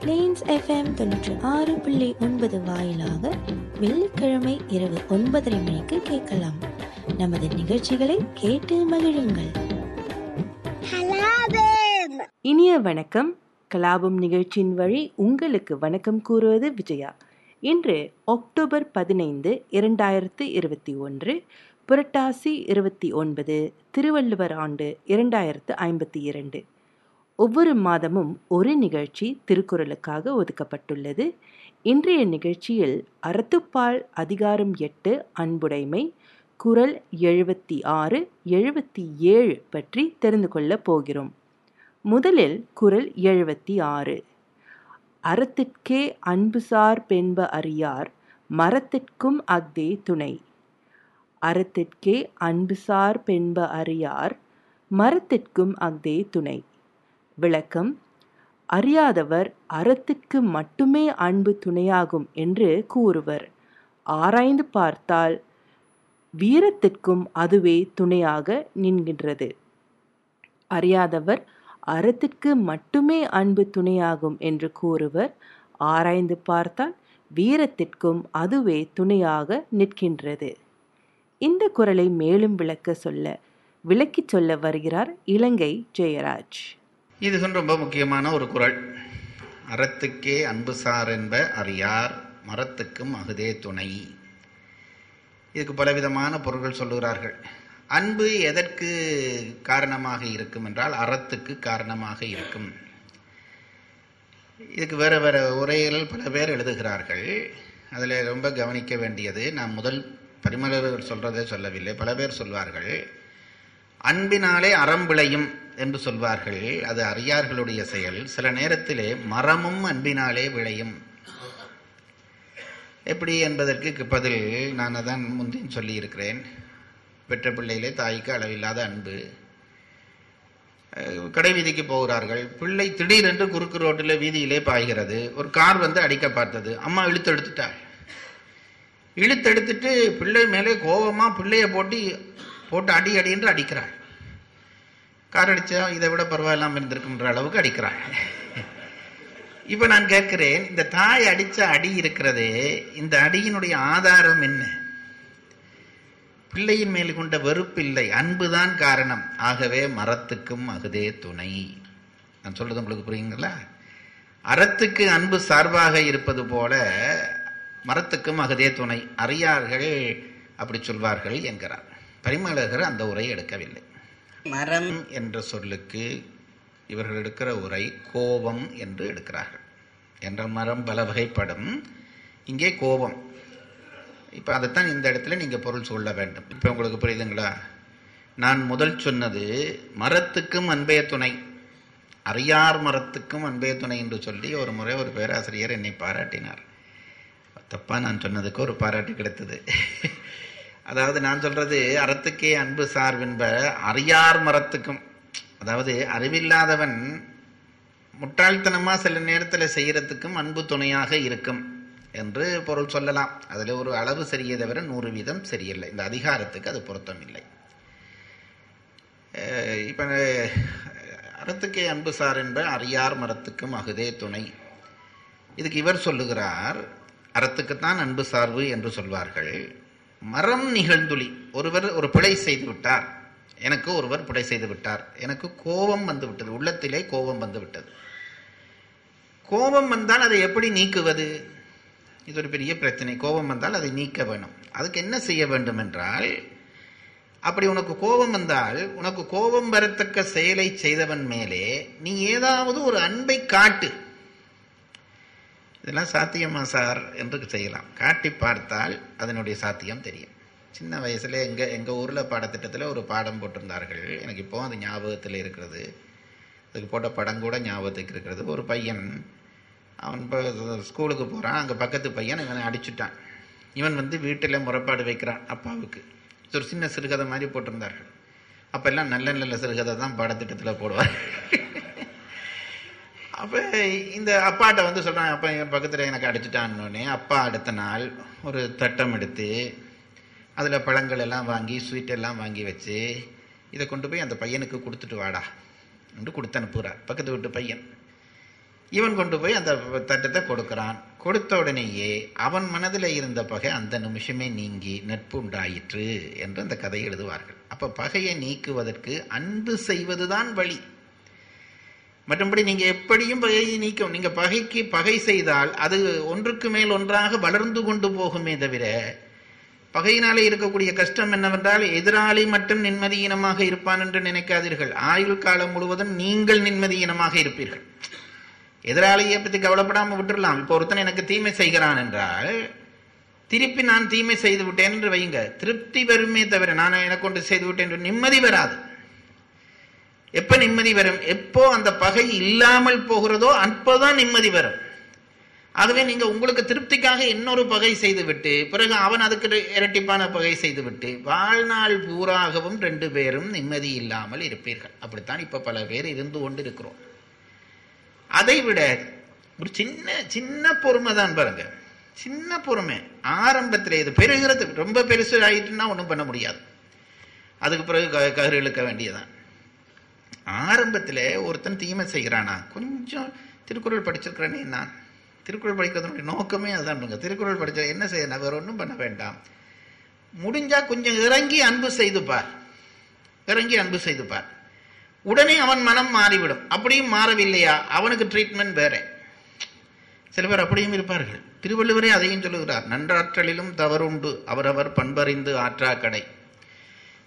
Planes FM தொண்ணூற்றி ஆறு புள்ளி ஒன்பது வாயிலாக வெள்ளிக்கிழமை இரவு ஒன்பதரை மணிக்கு கேட்கலாம். நமது நிகழ்ச்சிகளை கேட்டு மகிழுங்கள். இனிய வணக்கம். கலாபம் நிகழ்ச்சியின் வழி உங்களுக்கு வணக்கம் கூறுவது விஜயா. இன்று அக்டோபர் பதினைந்து இரண்டாயிரத்து இருபத்தி ஒன்று புரட்டாசி இருபத்தி ஒன்பது திருவள்ளுவர் ஆண்டு இரண்டாயிரத்து ஐம்பத்தி இரண்டு. ஒவ்வொரு மாதமும் ஒரு நிகழ்ச்சி திருக்குறளுக்காக ஒதுக்கப்பட்டுள்ளது. இன்றைய நிகழ்ச்சியில் அறத்துப்பால் அதிகாரம் எட்டு அன்புடைமை குறள் எழுபத்தி ஆறு எழுபத்தி ஏழு பற்றி தெரிந்து கொள்ளப் போகிறோம். முதலில் குரல் எழுபத்தி ஆறு. அறத்திற்கே அன்புசார் பெண்ப அறியார் மரத்திற்கும் அஃதே துணை. அறத்திற்கே அன்புசார் பெண்ப அறியார் மரத்திற்கும் அஃதே துணை. விளக்கம் அறியாதவர் அறத்திற்கு மட்டுமே அன்பு துணையாகும் என்று கூறுவர். ஆராய்ந்து பார்த்தால் வீரத்திற்கும் அதுவே துணையாக நின்கின்றது. அறியாதவர் அறத்திற்கு மட்டுமே அன்பு துணையாகும் என்று கூறுவர். ஆராய்ந்து பார்த்தால் வீரத்திற்கும் அதுவே துணையாக நிற்கின்றது. இந்த குரலை மேலும் விளக்க சொல்ல விளக்கிச் சொல்ல வருகிறார் இலங்கை ஜெயராஜ். இது ரொம்ப முக்கியமான ஒரு குறள் அறத்துக்கே அன்பு சார் என்ப அறியார் மரத்துக்கும் அகுதே துணை. இதுக்கு பலவிதமான பொருள்கள் சொல்லுகிறார்கள். அன்பு எதற்கு காரணமாக இருக்கும் என்றால் அறத்துக்கு காரணமாக இருக்கும். இதுக்கு வேறு வேறு உரைகள் பல பேர் எழுதுகிறார்கள். அதில் ரொம்ப கவனிக்க வேண்டியது நான் முதல் பரிமளர்கள் சொல்கிறதே சொல்லவில்லை. பல பேர் சொல்வார்கள் அன்பினாலே அறம் விளையும். என்று சொல்வார்கள். அது அறியார்களுடைய செயல். சில நேரத்திலே மரமும் அன்பினாலே விளையும். எப்படி என்பதற்கு பதில் நான் அதான் முந்தையும் சொல்லியிருக்கிறேன். பெற்ற பிள்ளையிலே தாய்க்கு அளவில்லாத அன்பு. கடை வீதிக்கு போகிறார்கள். பிள்ளை திடீரென்று குறுக்கு ரோட்டில் வீதியிலே பாய்கிறது. ஒரு கார் வந்து அடிக்க பார்த்தது. அம்மா இழுத்து எடுத்துட்டாள். இழுத்து எடுத்துட்டு பிள்ளை மேலே கோபமாக பிள்ளையை போட்டு போட்டு அடி அடி என்று அடிக்கிறாள். கார் அடித்தா இதை விட பரவாயில்லாமல் இருந்திருக்குன்ற அளவுக்கு அடிக்கிறாங்க. இப்போ நான் கேட்கிறேன் இந்த தாய் அடித்த அடி இருக்கிறதே இந்த அடியினுடைய ஆதாரம் என்ன? பிள்ளையின் மேல் கொண்ட வெறுப்பில்லை அன்புதான் காரணம். ஆகவே மரத்துக்கும் அகுதே துணை. நான் சொல்றது உங்களுக்கு புரியுங்களா? அறத்துக்கு அன்பு சார்பாக இருப்பது போல மரத்துக்கும் அகுதே துணை. அறியார்கள் அப்படி சொல்வார்கள் என்கிறார். பரிமளகர் அந்த உரை எடுக்கவில்லை. மரம் என்ற சொல்லுக்கு இவர்கள் எடுக்கிற உரை கோபம் என்று எடுக்கிறார்கள். என்ற மரம் பல வகைப்படும். இங்கே கோபம். இப்போ அதைத்தான் இந்த இடத்துல நீங்கள் பொருள் சொல்ல வேண்டும். இப்போ உங்களுக்கு புரியுதுங்களா? நான் முதல் சொன்னது மரத்துக்கும் அன்பைய துணை. அறியார் மரத்துக்கும் அன்பைய துணை என்று சொல்லி ஒரு முறை ஒரு பேராசிரியர் என்னை பாராட்டினார். தப்பா நான் சொன்னதுக்கு ஒரு பாராட்டு கிடைத்தது. அதாவது நான் சொல்றது அறத்துக்கே அன்பு சார் என்ப அறியார் மரத்துக்கும் அதாவது அறிவில்லாதவன் முட்டாள்தனமா சில நேரத்தில் செய்யறதுக்கும் அன்பு துணையாக இருக்கும் என்று பொருள் சொல்லலாம். அதில் ஒரு அளவு சரியே தவிர நூறு வீதம் சரியில்லை. இந்த அதிகாரத்துக்கு அது பொருத்தம் இல்லை. இப்போ அறத்துக்கே அன்பு சார் என்ப அறியார் மரத்துக்கும் அகுதே துணை. இதுக்கு இவர் சொல்லுகிறார் அறத்துக்குத்தான் அன்பு சார்பு என்று சொல்வார்கள். மரம் நிகழ்ந்துளி. ஒருவர் ஒரு பிழை செய்து விட்டார் எனக்கு ஒருவர் பிழை செய்து விட்டார் எனக்கு கோபம் வந்து விட்டது உள்ளத்திலே கோபம் வந்து விட்டது கோபம் வந்தால் அதை எப்படி நீக்குவது? இது ஒரு பெரிய பிரச்சனை. கோபம் வந்தால் அதை நீக்க வேணும். அதுக்கு என்ன செய்ய வேண்டும் என்றால் அப்படி உனக்கு கோபம் வந்தால் உனக்கு கோபம் வரத்தக்க செயலை செய்தவன் மேலே நீ ஏதாவது ஒரு அன்பை காட்டு. இதெல்லாம் சாத்தியமா சார்? என்று செய்யலாம். காட்டி பார்த்தால் அதனுடைய சாத்தியம் தெரியும். சின்ன வயசில் எங்கள் எங்கள் ஊரில் பாடத்திட்டத்தில் ஒரு பாடம் போட்டிருந்தார்கள். எனக்கு இப்போ அது ஞாபகத்தில் இருக்கிறது. அதுக்கு போட்ட படம் கூட ஞாபகத்துக்கு இருக்கிறது. ஒரு பையன் அவன் இப்போ ஸ்கூலுக்கு போகிறான் அங்கே பக்கத்து பையன் இவனை அடிச்சுட்டான். இவன் வந்து வீட்டில் முறைப்பாடு வைக்கிறான் அப்பாவுக்கு. ஒரு சின்ன சிறுகதை மாதிரி போட்டிருந்தார்கள். அப்போல்லாம் நல்ல நல்ல சிறுகதை தான் பாடத்திட்டத்தில் போடுவார் அப்போ இந்த அப்பாட்ட வந்து சொல்கிறாங்க அப்பா என் பக்கத்தில் எனக்கு அடிச்சுட்டான்னொடனே அப்பா அடுத்த நாள் ஒரு தட்டம் எடுத்து அதில் பழங்கள் எல்லாம் வாங்கி ஸ்வீட் எல்லாம் வாங்கி வச்சு இதை கொண்டு போய் அந்த பையனுக்கு கொடுத்துட்டு வாடா என்று கொடுத்து அனுப்புகிறார். பக்கத்து வீட்டு பையன். இவன் கொண்டு போய் அந்த தட்டத்தை கொடுக்கிறான். கொடுத்த உடனேயே அவன் மனதில் இருந்த பகை அந்த நிமிஷமே நீங்கி நட்பு உண்டாயிற்று என்று அந்த கதை எழுதுவார்கள். அப்போ பகையை நீக்குவதற்கு அன்பு செய்வதுதான் வழி. மற்றபடி நீங்க எப்படியும் பகையை நீக்கும். நீங்க பகைக்கு பகை செய்தால் அது ஒன்றுக்கு மேல் ஒன்றாக வளர்ந்து கொண்டு போகுமே தவிர பகையினாலே இருக்கக்கூடிய கஷ்டம் என்னவென்றால் எதிராளி மட்டும் நிம்மதியினமாக இருப்பான் என்று நினைக்காதீர்கள். ஆயுள் காலம் முழுவதும் நீங்கள் நிம்மதியினமாக இருப்பீர்கள். எதிராளியை பற்றி கவலைப்படாமல் விட்டுடலாம் இப்போ ஒருத்தன் எனக்கு தீமை செய்கிறான் என்றால் திருப்பி நான் தீமை செய்து விட்டேன் என்று வையுங்க. திருப்தி வருமே தவிர நான் எனக்கு கொண்டு செய்து விட்டேன் என்று நிம்மதி வராது. எப்ப நிம்மதி வரும்? எப்போ அந்த பகை இல்லாமல் போகிறதோ அப்போதான் நிம்மதி வரும். ஆகவே நீங்க உங்களுக்கு திருப்திக்காக இன்னொரு பகை செய்து விட்டு பிறகு அவன் அதுக்கு இரட்டிப்பான பகை செய்து விட்டு வாழ்நாள் பூராகவும் ரெண்டு பேரும் நிம்மதி இல்லாமல் இருப்பீர்கள். அப்படித்தான் இப்ப பல பேர் இருந்து கொண்டு இருக்கிறோம் அதை விட ஒரு சின்ன சின்ன பொறுமை தான் பாருங்க. சின்ன பொறுமை. ஆரம்பத்தில் இது பெருகிறது. ரொம்ப பெருசு ஆயிட்டுன்னா ஒன்றும் பண்ண முடியாது. அதுக்கு பிறகு க- கயிறு இழுக்க வேண்டியதான் ஆரம்பத்தில் ஒருத்தன் தீமை செய்கிறானா? கொஞ்சம் திருக்குறள் படிச்சிருக்கிறேனே நான். திருக்குறள் படிக்கிறதுனுடைய நோக்கமே அதுதான் திருக்குறள் படித்த என்ன செய்யணும் வேற ஒன்றும் பண்ண வேண்டாம். முடிஞ்சா கொஞ்சம் இறங்கி அன்பு செய்துப்பார் இறங்கி அன்பு செய்துப்பார் உடனே அவன் மனம் மாறிவிடும். அப்படியும் மாறவில்லையா? அவனுக்கு ட்ரீட்மெண்ட் வேற. சில பேர் அப்படியும் இருப்பார்கள். திருவள்ளுவரே அதையும் சொல்லுகிறார். நன்றாற்றலிலும் தவறுண்டு அவரவர் பண்பறிந்து ஆற்றா கடை.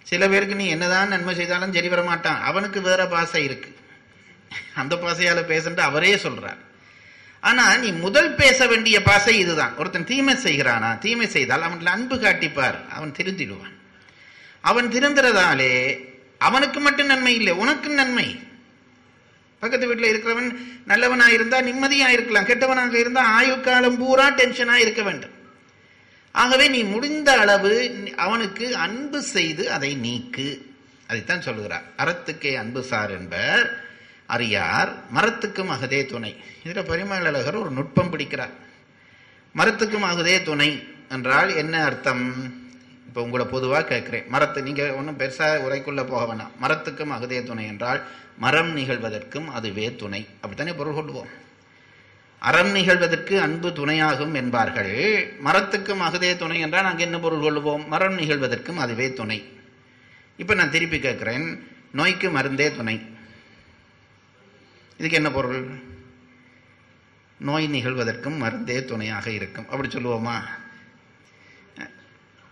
சில பேருக்கு நீ என்னதான் நன்மை செய்தாலும் சரி வர மாட்டான் அவனுக்கு வேற பாசை இருக்கு. அந்த பாசையால பேசுன்ட்டு அவரே சொல்றார். ஆனா நீ முதல் பேச வேண்டிய பாசை இதுதான். ஒருத்தன் தீமை செய்கிறானா? தீமை செய்தால் அவன்ல அன்பு காட்டிப்பார். அவன் திருந்திடுவான் அவன் திருந்துறதாலே அவனுக்கு மட்டும் நன்மை இல்லை உனக்கும் நன்மை. பக்கத்து வீட்டில் இருக்கிறவன் நல்லவனாக இருந்தால் நிம்மதியாக இருக்கலாம் கெட்டவனாக இருந்தால் ஆயுள் காலம் பூரா டென்ஷனாக இருக்க வேண்டும். ஆகவே நீ முடிந்த அளவு அவனுக்கு அன்பு செய்து அதை நீக்கு. அதைத்தான் சொல்லுகிறார். அறத்துக்கே அன்பு சார் என்பர் அறியார் மரத்துக்கும் அகதே துணை. இதில் பரிமளகர் ஒரு நுட்பம் பிடிக்கிறார். மரத்துக்கும் அகுதே துணை என்றால் என்ன அர்த்தம்? இப்போ உங்களை பொதுவாக கேட்குறேன். மரத்து நீங்கள் ஒன்றும் பெருசாக உரைக்குள்ளே போக வேணாம். மரத்துக்கும் அகுதே துணை என்றால் மரம் நிகழ்வதற்கும் அதுவே துணை. அப்படித்தானே பொருள் கொள்வோம். அறம் நிகழ்வதற்கு அன்பு துணையாகும் என்பார்கள். மரத்துக்கும் அகுதே துணை என்றால் நாங்கள் என்ன பொருள் கொள்வோம் மரம் நிகழ்வதற்கும் அதுவே துணை. இப்போ நான் திருப்பி கேட்குறேன். நோய்க்கு மருந்தே துணை. இதுக்கு என்ன பொருள்? நோய் நிகழ்வதற்கும் மருந்தே துணையாக இருக்கும். அப்படி சொல்லுவோமா?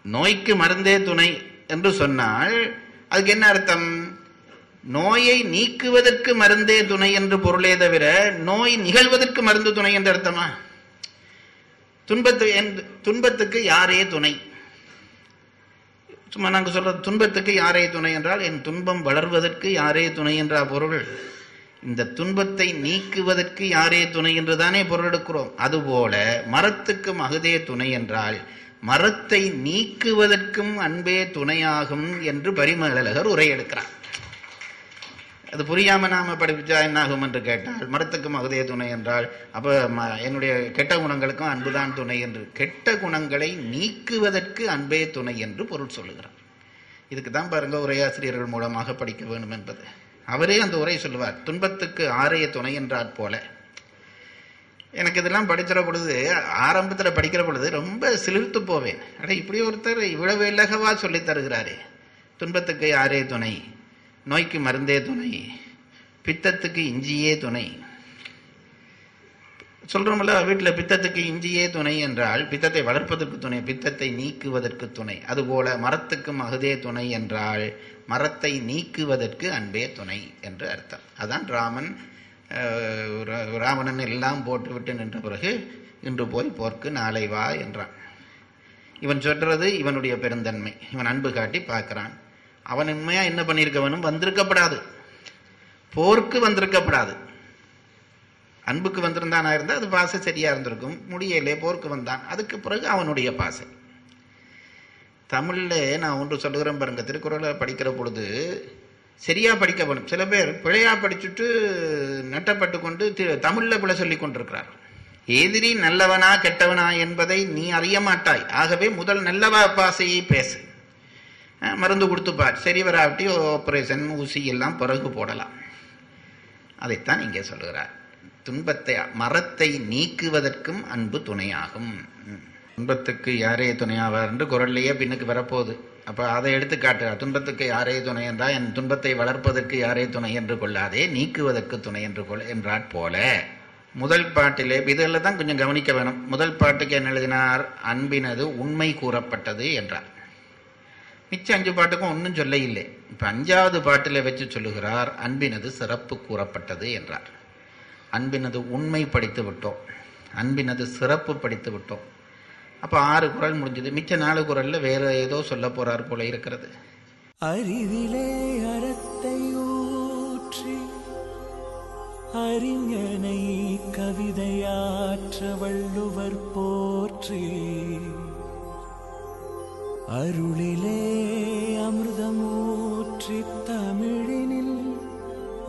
நோய்க்கு மருந்தே துணை என்று சொன்னால் அதுக்கு என்ன அர்த்தம்? நோயை நீக்குவதற்கு மருந்தே துணை என்று பொருளே தவிர நோய் நிகழ்வதற்கு மருந்து துணை என்று அர்த்தமா? துன்பத்து என்- துன்பத்துக்கு யாரே துணை? சும்மா நாங்கள் சொல்றது துன்பத்துக்கு யாரே துணை என்றால் என் துன்பம் வளர்வதற்கு யாரே துணை என்றா பொருள். இந்த துன்பத்தை நீக்குவதற்கு யாரே துணை என்று தானே பொருள் எடுக்கிறோம். அதுபோல மரத்துக்கும் அகுதே துணை என்றால் மரத்தை நீக்குவதற்கும் அன்பே துணையாகும் என்று பரிமலகர் உரையெடுக்கிறார் அது புரியாம நாம படிப்பிச்சா என்ன ஆகும் என்று கேட்டால் மரத்துக்கும் அகுதே துணை என்றால் அப்ப ம- என்னுடைய கெட்ட குணங்களுக்கும் அன்புதான் துணை என்று கெட்ட குணங்களை நீக்குவதற்கு அன்பே துணை என்று பொருள் சொல்லுகிறார். இதுக்கு தான் பாருங்க உரையாசிரியர்கள் மூலமாக படிக்க வேண்டும் என்பது. அவரே அந்த உரை சொல்லுவார் துன்பத்துக்கு ஆரைய துணை என்றாற் போல. எனக்கு இதெல்லாம் படிக்கிற பொழுது ஆரம்பத்தில் படிக்கிற பொழுது ரொம்ப சிலிர்த்து போவேன். அட இப்படி ஒருத்தர் இவ்வளவு இலகவா சொல்லித் தருகிறாரே. துன்பத்துக்கு யாரே துணை. நோய்க்கு மருந்தே துணை பித்தத்துக்கு இஞ்சியே துணை. சொல்கிறோம்ல வீட்டில் பித்தத்துக்கு இஞ்சியே துணை என்றால் பித்தத்தை வளர்ப்பதற்கு துணை பித்தத்தை நீக்குவதற்கு துணை. அதுபோல மரத்துக்கும் அகுதே துணை என்றால் மரத்தை நீக்குவதற்கு அன்பே துணை என்று அர்த்தம். அதான் ராமன் ரா- ராவணன் எல்லாம் போட்டுவிட்டு நின்ற பிறகு இன்று போய் போர்க்கு நாளை வா என்றான். இவன் சொல்றது இவனுடைய பெருந்தன்மை. இவன் அன்பு காட்டி பார்க்குறான். அவன் உண்மையா என்ன பண்ணியிருக்கவனும் வந்திருக்கப்படாது. போருக்கு வந்திருக்கப்படாது. அன்புக்கு வந்திருந்தானா இருந்தால் அது பாசை சரியா இருந்திருக்கும். முடியலே போருக்கு வந்தான். அதுக்கு பிறகு அவனுடைய பாசை. தமிழில் நான் ஒன்று சொல்லுகிறேன் பாருங்க. திருக்குறளை படிக்கிற பொழுது சரியா படிக்க வேணும். சில பேர் பிழையாக படிச்சுட்டு நட்டப்பட்டு கொண்டு தி- பிழை சொல்லி கொண்டிருக்கிறார். எதிரி நல்லவனா கெட்டவனா என்பதை நீ அறிய மாட்டாய். ஆகவே முதல் நல்லவா பாசையை பேசு. மருந்து கொடுத்துப்பார். சரி வராட்டி ஆப்ரேஷன் ஊசி எல்லாம் பிறகு போடலாம். அதைத்தான் இங்கே சொல்கிறார். துன்பத்தை மரத்தை நீக்குவதற்கும் அன்பு துணையாகும். துன்பத்துக்கு யாரே துணையாவார் என்று குரல்லையே பின்னுக்கு வரப்போகுது. அப்போ அதை எடுத்து காட்டு துன்பத்துக்கு யாரே துணை என்றால் என் துன்பத்தை வளர்ப்பதற்கு யாரே துணை என்று கொள்ளாதே நீக்குவதற்கு துணை என்று கொள் என்றாற் போல. முதல் பாட்டிலே இதில் தான் கொஞ்சம் கவனிக்க வேணும். முதல் பாட்டுக்கு என்ன எழுதினார்? அன்பினது உண்மை கூறப்பட்டது என்றார். மிச்ச அஞ்சு பாட்டுக்கும் ஒன்றும் சொல்ல இல்லை இப்போ அஞ்சாவது பாட்டில் வச்சு சொல்லுகிறார் அன்பினது சிறப்பு கூறப்பட்டது என்றார். அன்பினது உண்மை படித்து விட்டோம். அன்பினது சிறப்பு படித்து விட்டோம். அப்போ ஆறு குரல் முடிஞ்சது. மிச்ச நாலு குரலில் வேறு ஏதோ சொல்ல போகிறார் போல இருக்கிறது. அறிவிலே அறத்தை ஊற்றி அறிஞனை கவிதையாற்ற வள்ளுவர் போற்றி அருளிலே அமிர்தமூற்றி தமிழினில்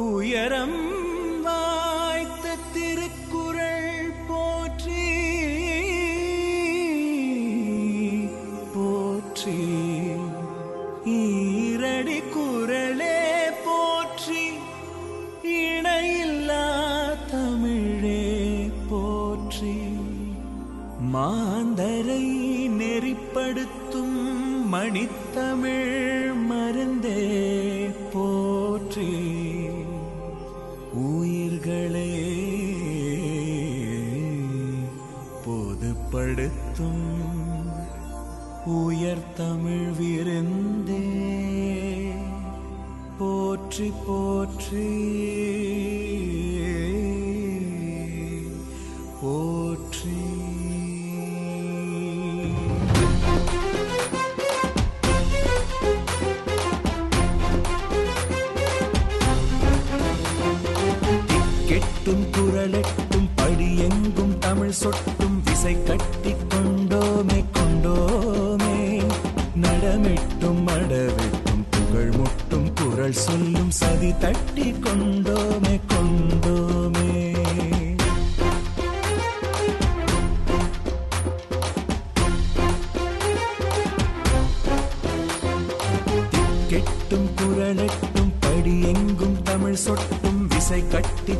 உயரம் படுத்தும் உயர் தமிழ் விருந்தே போற்றி போற்றி போற்றி கெட்டும் குரலெட்டும் படியெங்கும் தமிழ் சொட்டும் மனசை கட்டி கொண்டோமே கொண்டோமே. நடமிட்டும் அடவெட்டும் புகழ் முட்டும் குரல் சொல்லும் சதி தட்டி கொண்டோமே கொண்டோமே. கெட்டும் குரலெட்டும் படியெங்கும் தமிழ் சொட்டும் விசை கட்டி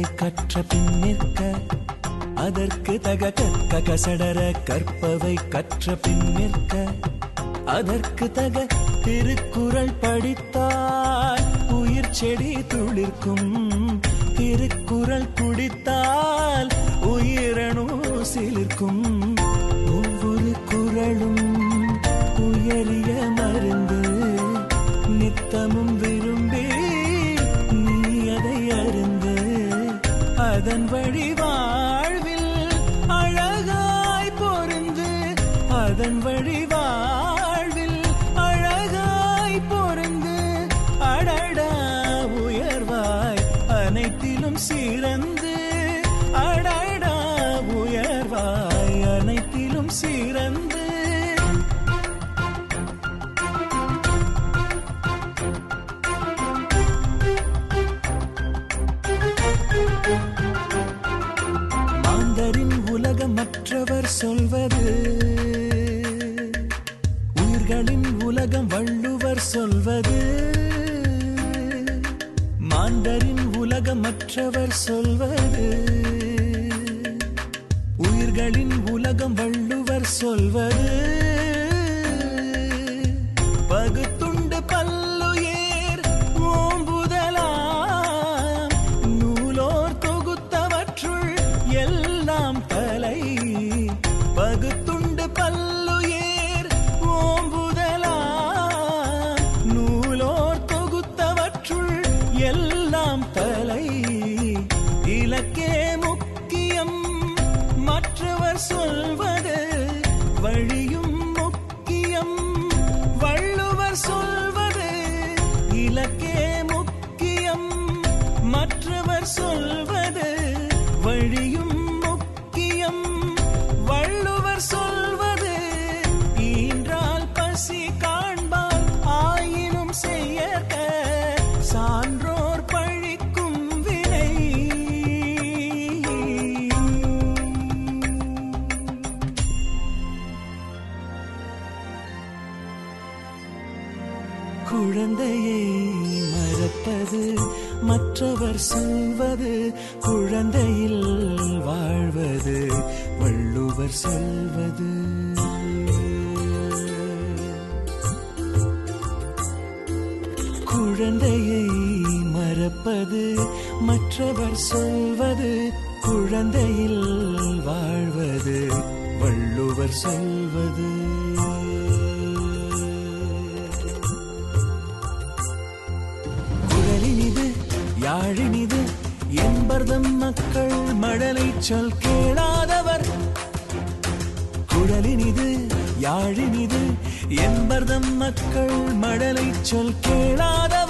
கற்பவை கற்ற பின் நிற்க அதற்கு தக கற்க கசடர கற்பவை கற்ற பின் நிற்க அதற்கு தக திருக்குறள் படித்தால் உயிர் செடி துளிர்க்கும். திருக்குறள் குடித்தால் உயிரணு சிலிர்க்கும். ಸಾಗುತ್ತ குழந்தையை மறப்பது மற்றவர் சொல்வது குழந்தையில் வாழ்வது வள்ளுவர் சொல்வது. குழந்தையை மறப்பது மற்றவர் சொல்வது குழந்தையில் வாழ்வது வள்ளுவர் சொல்வது. யாழினிது? என்பர்தம் மக்கள் மடலை சொல் கேளாதவர். குழலினிது யாழினிது? என்பர்தம் மக்கள் மடலை சொல் கேளாதவர்.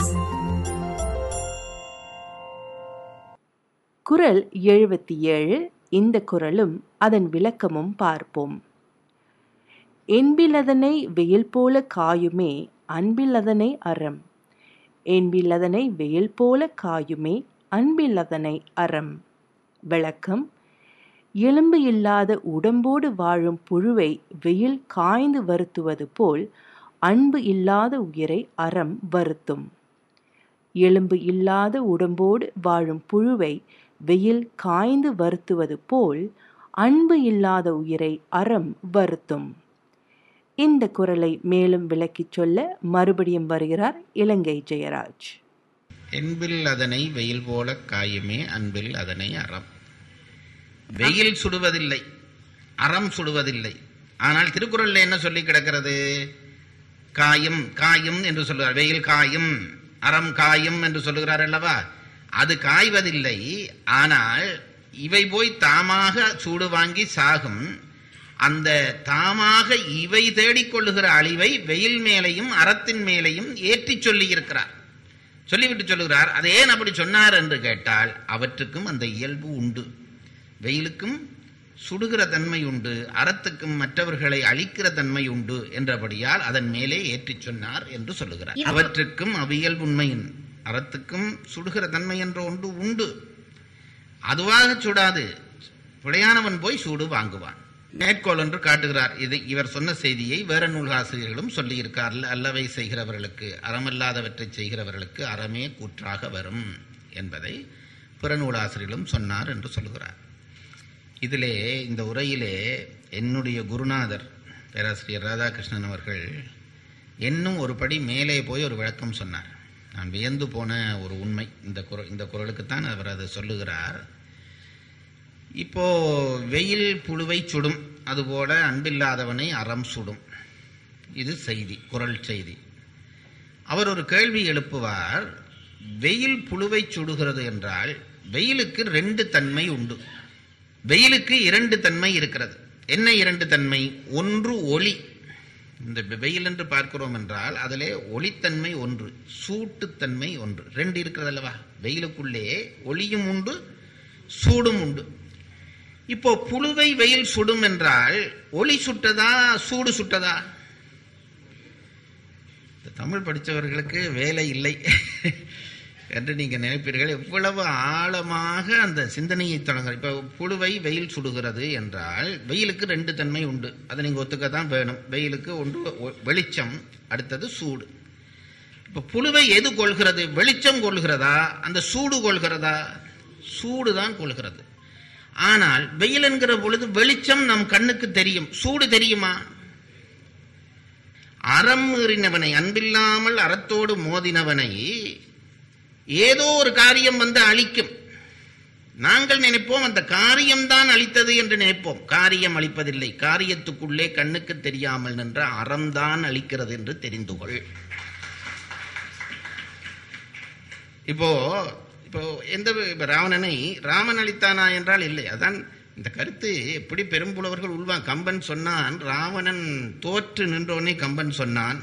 குரல் எழுபத்தி ஏழு. இந்த குரலும் அதன் விளக்கமும் பார்ப்போம். என்பிலதனை வெயில் போல காயுமே அன்பிலதனை அறம். என்பிலதனை வெயில் போல காயுமே அன்பிலதனை அறம். விளக்கம். எலும்பு இல்லாத உடம்போடு வாழும் புழுவை வெயில் காய்ந்து வருத்துவது போல் அன்பு இல்லாத உயிரை அறம் வருத்தும். எலும்பு இல்லாத உடம்போடு வாழும் புழுவை வெயில் காய்ந்து வருத்துவது போல் அன்பு இல்லாத உயிரை அறம் வருத்தும். இந்த குரலை மேலும் விளக்கிச் சொல்ல மறுபடியும் வருகிறார் இலங்கை ஜெயராஜ். என்பில் அதனை வெயில் போல காயுமே அன்பில் அதனை அறம். வெயில் சுடுவதில்லை அறம் சுடுவதில்லை. ஆனால் திருக்குறளில் என்ன சொல்லி கிடக்கிறது? காயும் காயும் என்று சொல்லுகிறார். வெயில் காயும் அறம் காயும் என்று சொல்லுகிறார் அல்லவா? அது காய்வதில்லை. ஆனால் இவை போய் தாமாக சூடு வாங்கி சாகும். அந்த தாமாக இவை தேடிக்கொள்ளுகிற அழிவை வெயில் மேலையும் அறத்தின் மேலையும் ஏற்றிச் சொல்லி இருக்கிறார் சொல்லிவிட்டு சொல்லுகிறார் அது ஏன் அப்படி சொன்னார்? என்று கேட்டால் அவற்றுக்கும் அந்த இயல்பு உண்டு. வெயிலுக்கும் சுடுகிற தன்மை உண்டு அறத்துக்கும் மற்றவர்களை அழிக்கிற தன்மை உண்டு என்றபடியால் அதன் மேலே ஏற்றிச் சொன்னார் என்று சொல்லுகிறார். அவற்றுக்கும் அவ்வியல்புண்மையின் அறத்துக்கும் சுடுகிற தன்மை என்ற ஒன்று உண்டு. அதுவாக சுடாது. பிழையானவன் போய் சூடு வாங்குவான். மேற்கோள் என்று காட்டுகிறார். இது இவர் சொன்ன செய்தியை வேற நூலாசிரியர்களும் சொல்லியிருக்கார். அல்லவை செய்கிறவர்களுக்கு அறமல்லாதவற்றை செய்கிறவர்களுக்கு அறமே கூற்றாக வரும் என்பதை பிற நூலாசிரியர்களும் சொன்னார் என்று சொல்லுகிறார் இதிலே இந்த உரையிலே என்னுடைய குருநாதர் பேராசிரியர் ராதாகிருஷ்ணன் அவர்கள் இன்னும் ஒரு படி மேலே போய் ஒரு விளக்கம் சொன்னார். நான் வியந்து போன ஒரு உண்மை. இந்த குரல் இந்த குரலுக்குத்தான் அவர் அதை சொல்லுகிறார். இப்போது வெயில் புழுவை சுடும். அதுபோல அன்பில்லாதவனை அறம் சுடும். இது செய்தி குரல் செய்தி. அவர் ஒரு கேள்வி எழுப்புவார். வெயில் புழுவை சுடுகிறது என்றால் வெயிலுக்கு ரெண்டு தன்மை உண்டு. வெயிலுக்கு இரண்டு தன்மை இருக்கிறது. என்ன இரண்டு தன்மை? ஒன்று ஒளி. இந்த வெயில் என்று பார்க்கிறோம் என்றால் அதிலே ஒளித்தன்மை ஒன்று சூட்டுத்தன்மை ஒன்று. ரெண்டு இருக்கிறது அல்லவா வெயிலுக்குள்ளே ஒளியும் உண்டு சூடும் உண்டு. இப்போ புழுவை வெயில் சுடும் என்றால் ஒளி சுட்டதா சூடு சுட்டதா? தமிழ் படித்தவர்களுக்கு வேலை இல்லை. என்று நீங்கள் நினைப்பீர்கள். எவ்வளவு ஆழமாக அந்த சிந்தனையை தொடங்குற இப்போ புழுவை வெயில் சுடுகிறது என்றால் வெயிலுக்கு ரெண்டு தன்மை உண்டு. அதை நீங்கள் ஒத்துக்க தான் வேணும். வெயிலுக்கு ஒன்று வெளிச்சம் அடுத்தது சூடு. இப்போ புழுவை எது கொள்கிறது? வெளிச்சம் கொள்கிறதா? அந்த சூடு கொள்கிறதா? சூடு தான் கொள்கிறது. ஆனால் வெயில் என்கிற பொழுது வெளிச்சம் நம் கண்ணுக்கு தெரியும். சூடு தெரியுமா? அறம் மீறினவனை அன்பில்லாமல் அறத்தோடு மோதினவனை ஏதோ ஒரு காரியம் வந்து அழிக்கும். நாங்கள் நினைப்போம் அந்த காரியம்தான் அழித்தது என்று நினைப்போம். காரியம் அழிப்பதில்லை. காரியத்துக்குள்ளே கண்ணுக்கு தெரியாமல் நின்ற அறம்தான் அழிக்கிறது என்று தெரிந்து கொள். இப்போ இப்போ எந்த ராவணனை ராமன் அழித்தானா என்றால் இல்லை. அதான் இந்த கருத்து. எப்படி பெரும்புலவர்கள் உள்வான் கம்பன் சொன்னான் ராவணன் தோற்று நின்றோனே கம்பன் சொன்னான்.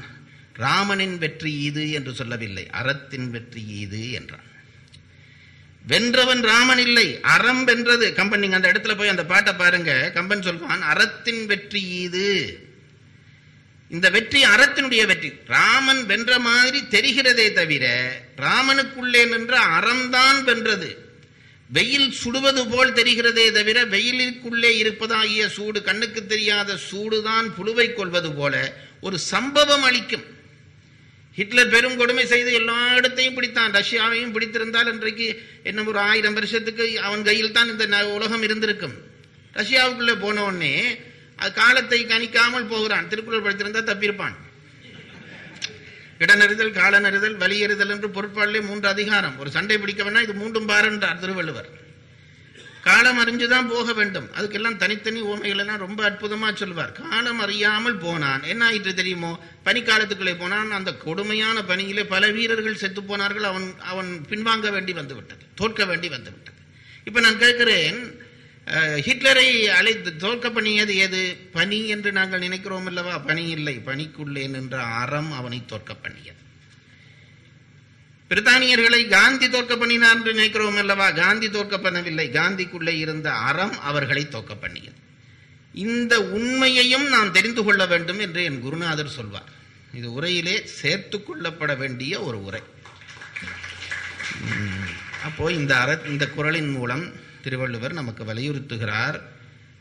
ராமனின் வெற்றி இது என்று சொல்லவில்லை அறத்தின் வெற்றி இது என்றான். வென்றவன் ராமன் இல்லை அறம் வென்றது. கம்பன் நீங்க அந்த இடத்துல போய் அந்த பாட்டை பாருங்க. கம்பன் சொல்வான் அறத்தின் வெற்றி இது. இந்த வெற்றி அறத்தினுடைய வெற்றி. ராமன் வென்ற மாதிரி தெரிகிறதே தவிர ராமனுக்குள்ளே நின்ற அறம்தான் வென்றது. வெயில் சுடுவது போல் தெரிகிறதே தவிர வெயிலுக்குள்ளே இருப்பதாகிய சூடு கண்ணுக்கு தெரியாத சூடுதான் புழுவை கொள்வது போல ஒரு சம்பவம் அளிக்கும். ஹிட்லர் பெரும் கொடுமை செய்து எல்லா இடத்தையும் பிடித்தான். ரஷ்யாவையும் பிடித்திருந்தால் இன்றைக்கு என்ன ஒரு ஆயிரம் வருஷத்துக்கு அவன் கையில் தான் இந்த ந- உலகம் இருந்திருக்கும். ரஷ்யாவுக்குள்ளே போன உடனே அது காலத்தை கணிக்காமல் போகிறான். திருக்குறள் படித்திருந்தா தப்பியிருப்பான். இடனறிதல் காலனறிதல் வலியறிதல் என்று பொருட்பாடலே மூன்று அதிகாரம். ஒரு சண்டை பிடிக்க வேணா இது மூன்றும் பாருன்றார் திருவள்ளுவர். காலம் அறிஞ்சுதான் போக வேண்டும். அதுக்கெல்லாம் தனித்தனி ஓமைகள் எல்லாம் ரொம்ப அற்புதமா சொல்வார். காலம் அறியாமல் போனான். என்ன ஆயிற்று தெரியுமோ? பனிக்காலத்துக்குள்ளே போனான். அந்த கொடுமையான பணியிலே பல வீரர்கள் செத்து போனார்கள். அவன் அவன் பின்வாங்க வேண்டி வந்து விட்டது தோற்க வேண்டி வந்து விட்டது இப்ப நான் கேட்கிறேன் ஹிட்லரை அழைத்து தோற்க பண்ணியது எது பனி என்று நாங்கள் நினைக்கிறோம் அல்லவா? பனி இல்லை. பனிக்குள்ளே நின்ற அறம் அவனை தோற்க பண்ணியது பிரித்தானியர்களை காந்தி தோற்க பண்ணினார் என்று நினைக்கிறோம் அல்லவா? காந்தி தோற்க பண்ணவில்லை காந்திக்குள்ளே இருந்த அறம் அவர்களை தோற்க பண்ணியது இந்த உண்மையையும் நாம் தெரிந்து கொள்ள வேண்டும் என்று என் குருநாதர் சொல்வார். இது உரையிலே சேர்த்து கொள்ளப்பட வேண்டிய ஒரு உரை. அப்போ இந்த அற இந்த குரலின் மூலம் திருவள்ளுவர் நமக்கு வலியுறுத்துகிறார்.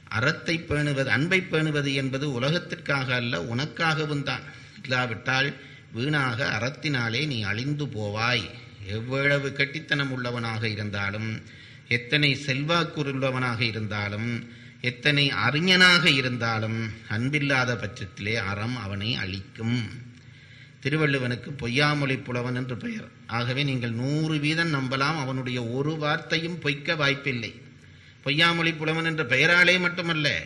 அறத்தை பேணுவது அன்பை பேணுவது என்பது உலகத்திற்காக அல்ல உனக்காகவும் தான். இல்லாவிட்டால் வீணாக அறத்தினாலே நீ அழிந்து போவாய். எவ்வளவு கெட்டித்தனம் உள்ளவனாக இருந்தாலும் எத்தனை செல்வாக்குள்ளவனாக இருந்தாலும் எத்தனை அறிஞனாக இருந்தாலும் அன்பில்லாத பட்சத்திலே அறம் அவனை அழிக்கும். திருவள்ளுவனுக்கு பொய்யாமொழி புலவன் என்று பெயர். ஆகவே நீங்கள் நூறு வீதம் நம்பலாம் அவனுடைய ஒரு வார்த்தையும் பொய்க்க வாய்ப்பில்லை. பொய்யாமொழி புலவன் என்ற பெயராலே மட்டுமல்ல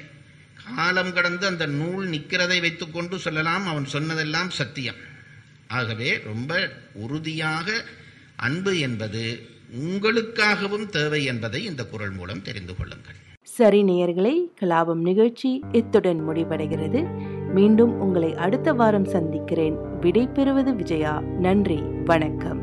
காலம் கடந்து அந்த நூல் நிற்கிறதை வைத்துக்கொண்டு சொல்லலாம் அவன் சொன்னதெல்லாம் சத்தியம். ஆகவே ரொம்ப உறுதியாக அன்பு என்பது உங்களுக்காகவும் தேவை என்பதை இந்த குரல் மூலம் தெரிந்து கொள்ளுங்கள். சரி நேயர்களே கலாபம் நிகழ்ச்சி இத்துடன் முடிவடைகிறது. மீண்டும் உங்களை அடுத்த வாரம் சந்திக்கிறேன். விடை பெறுவது விஜயா. நன்றி வணக்கம்.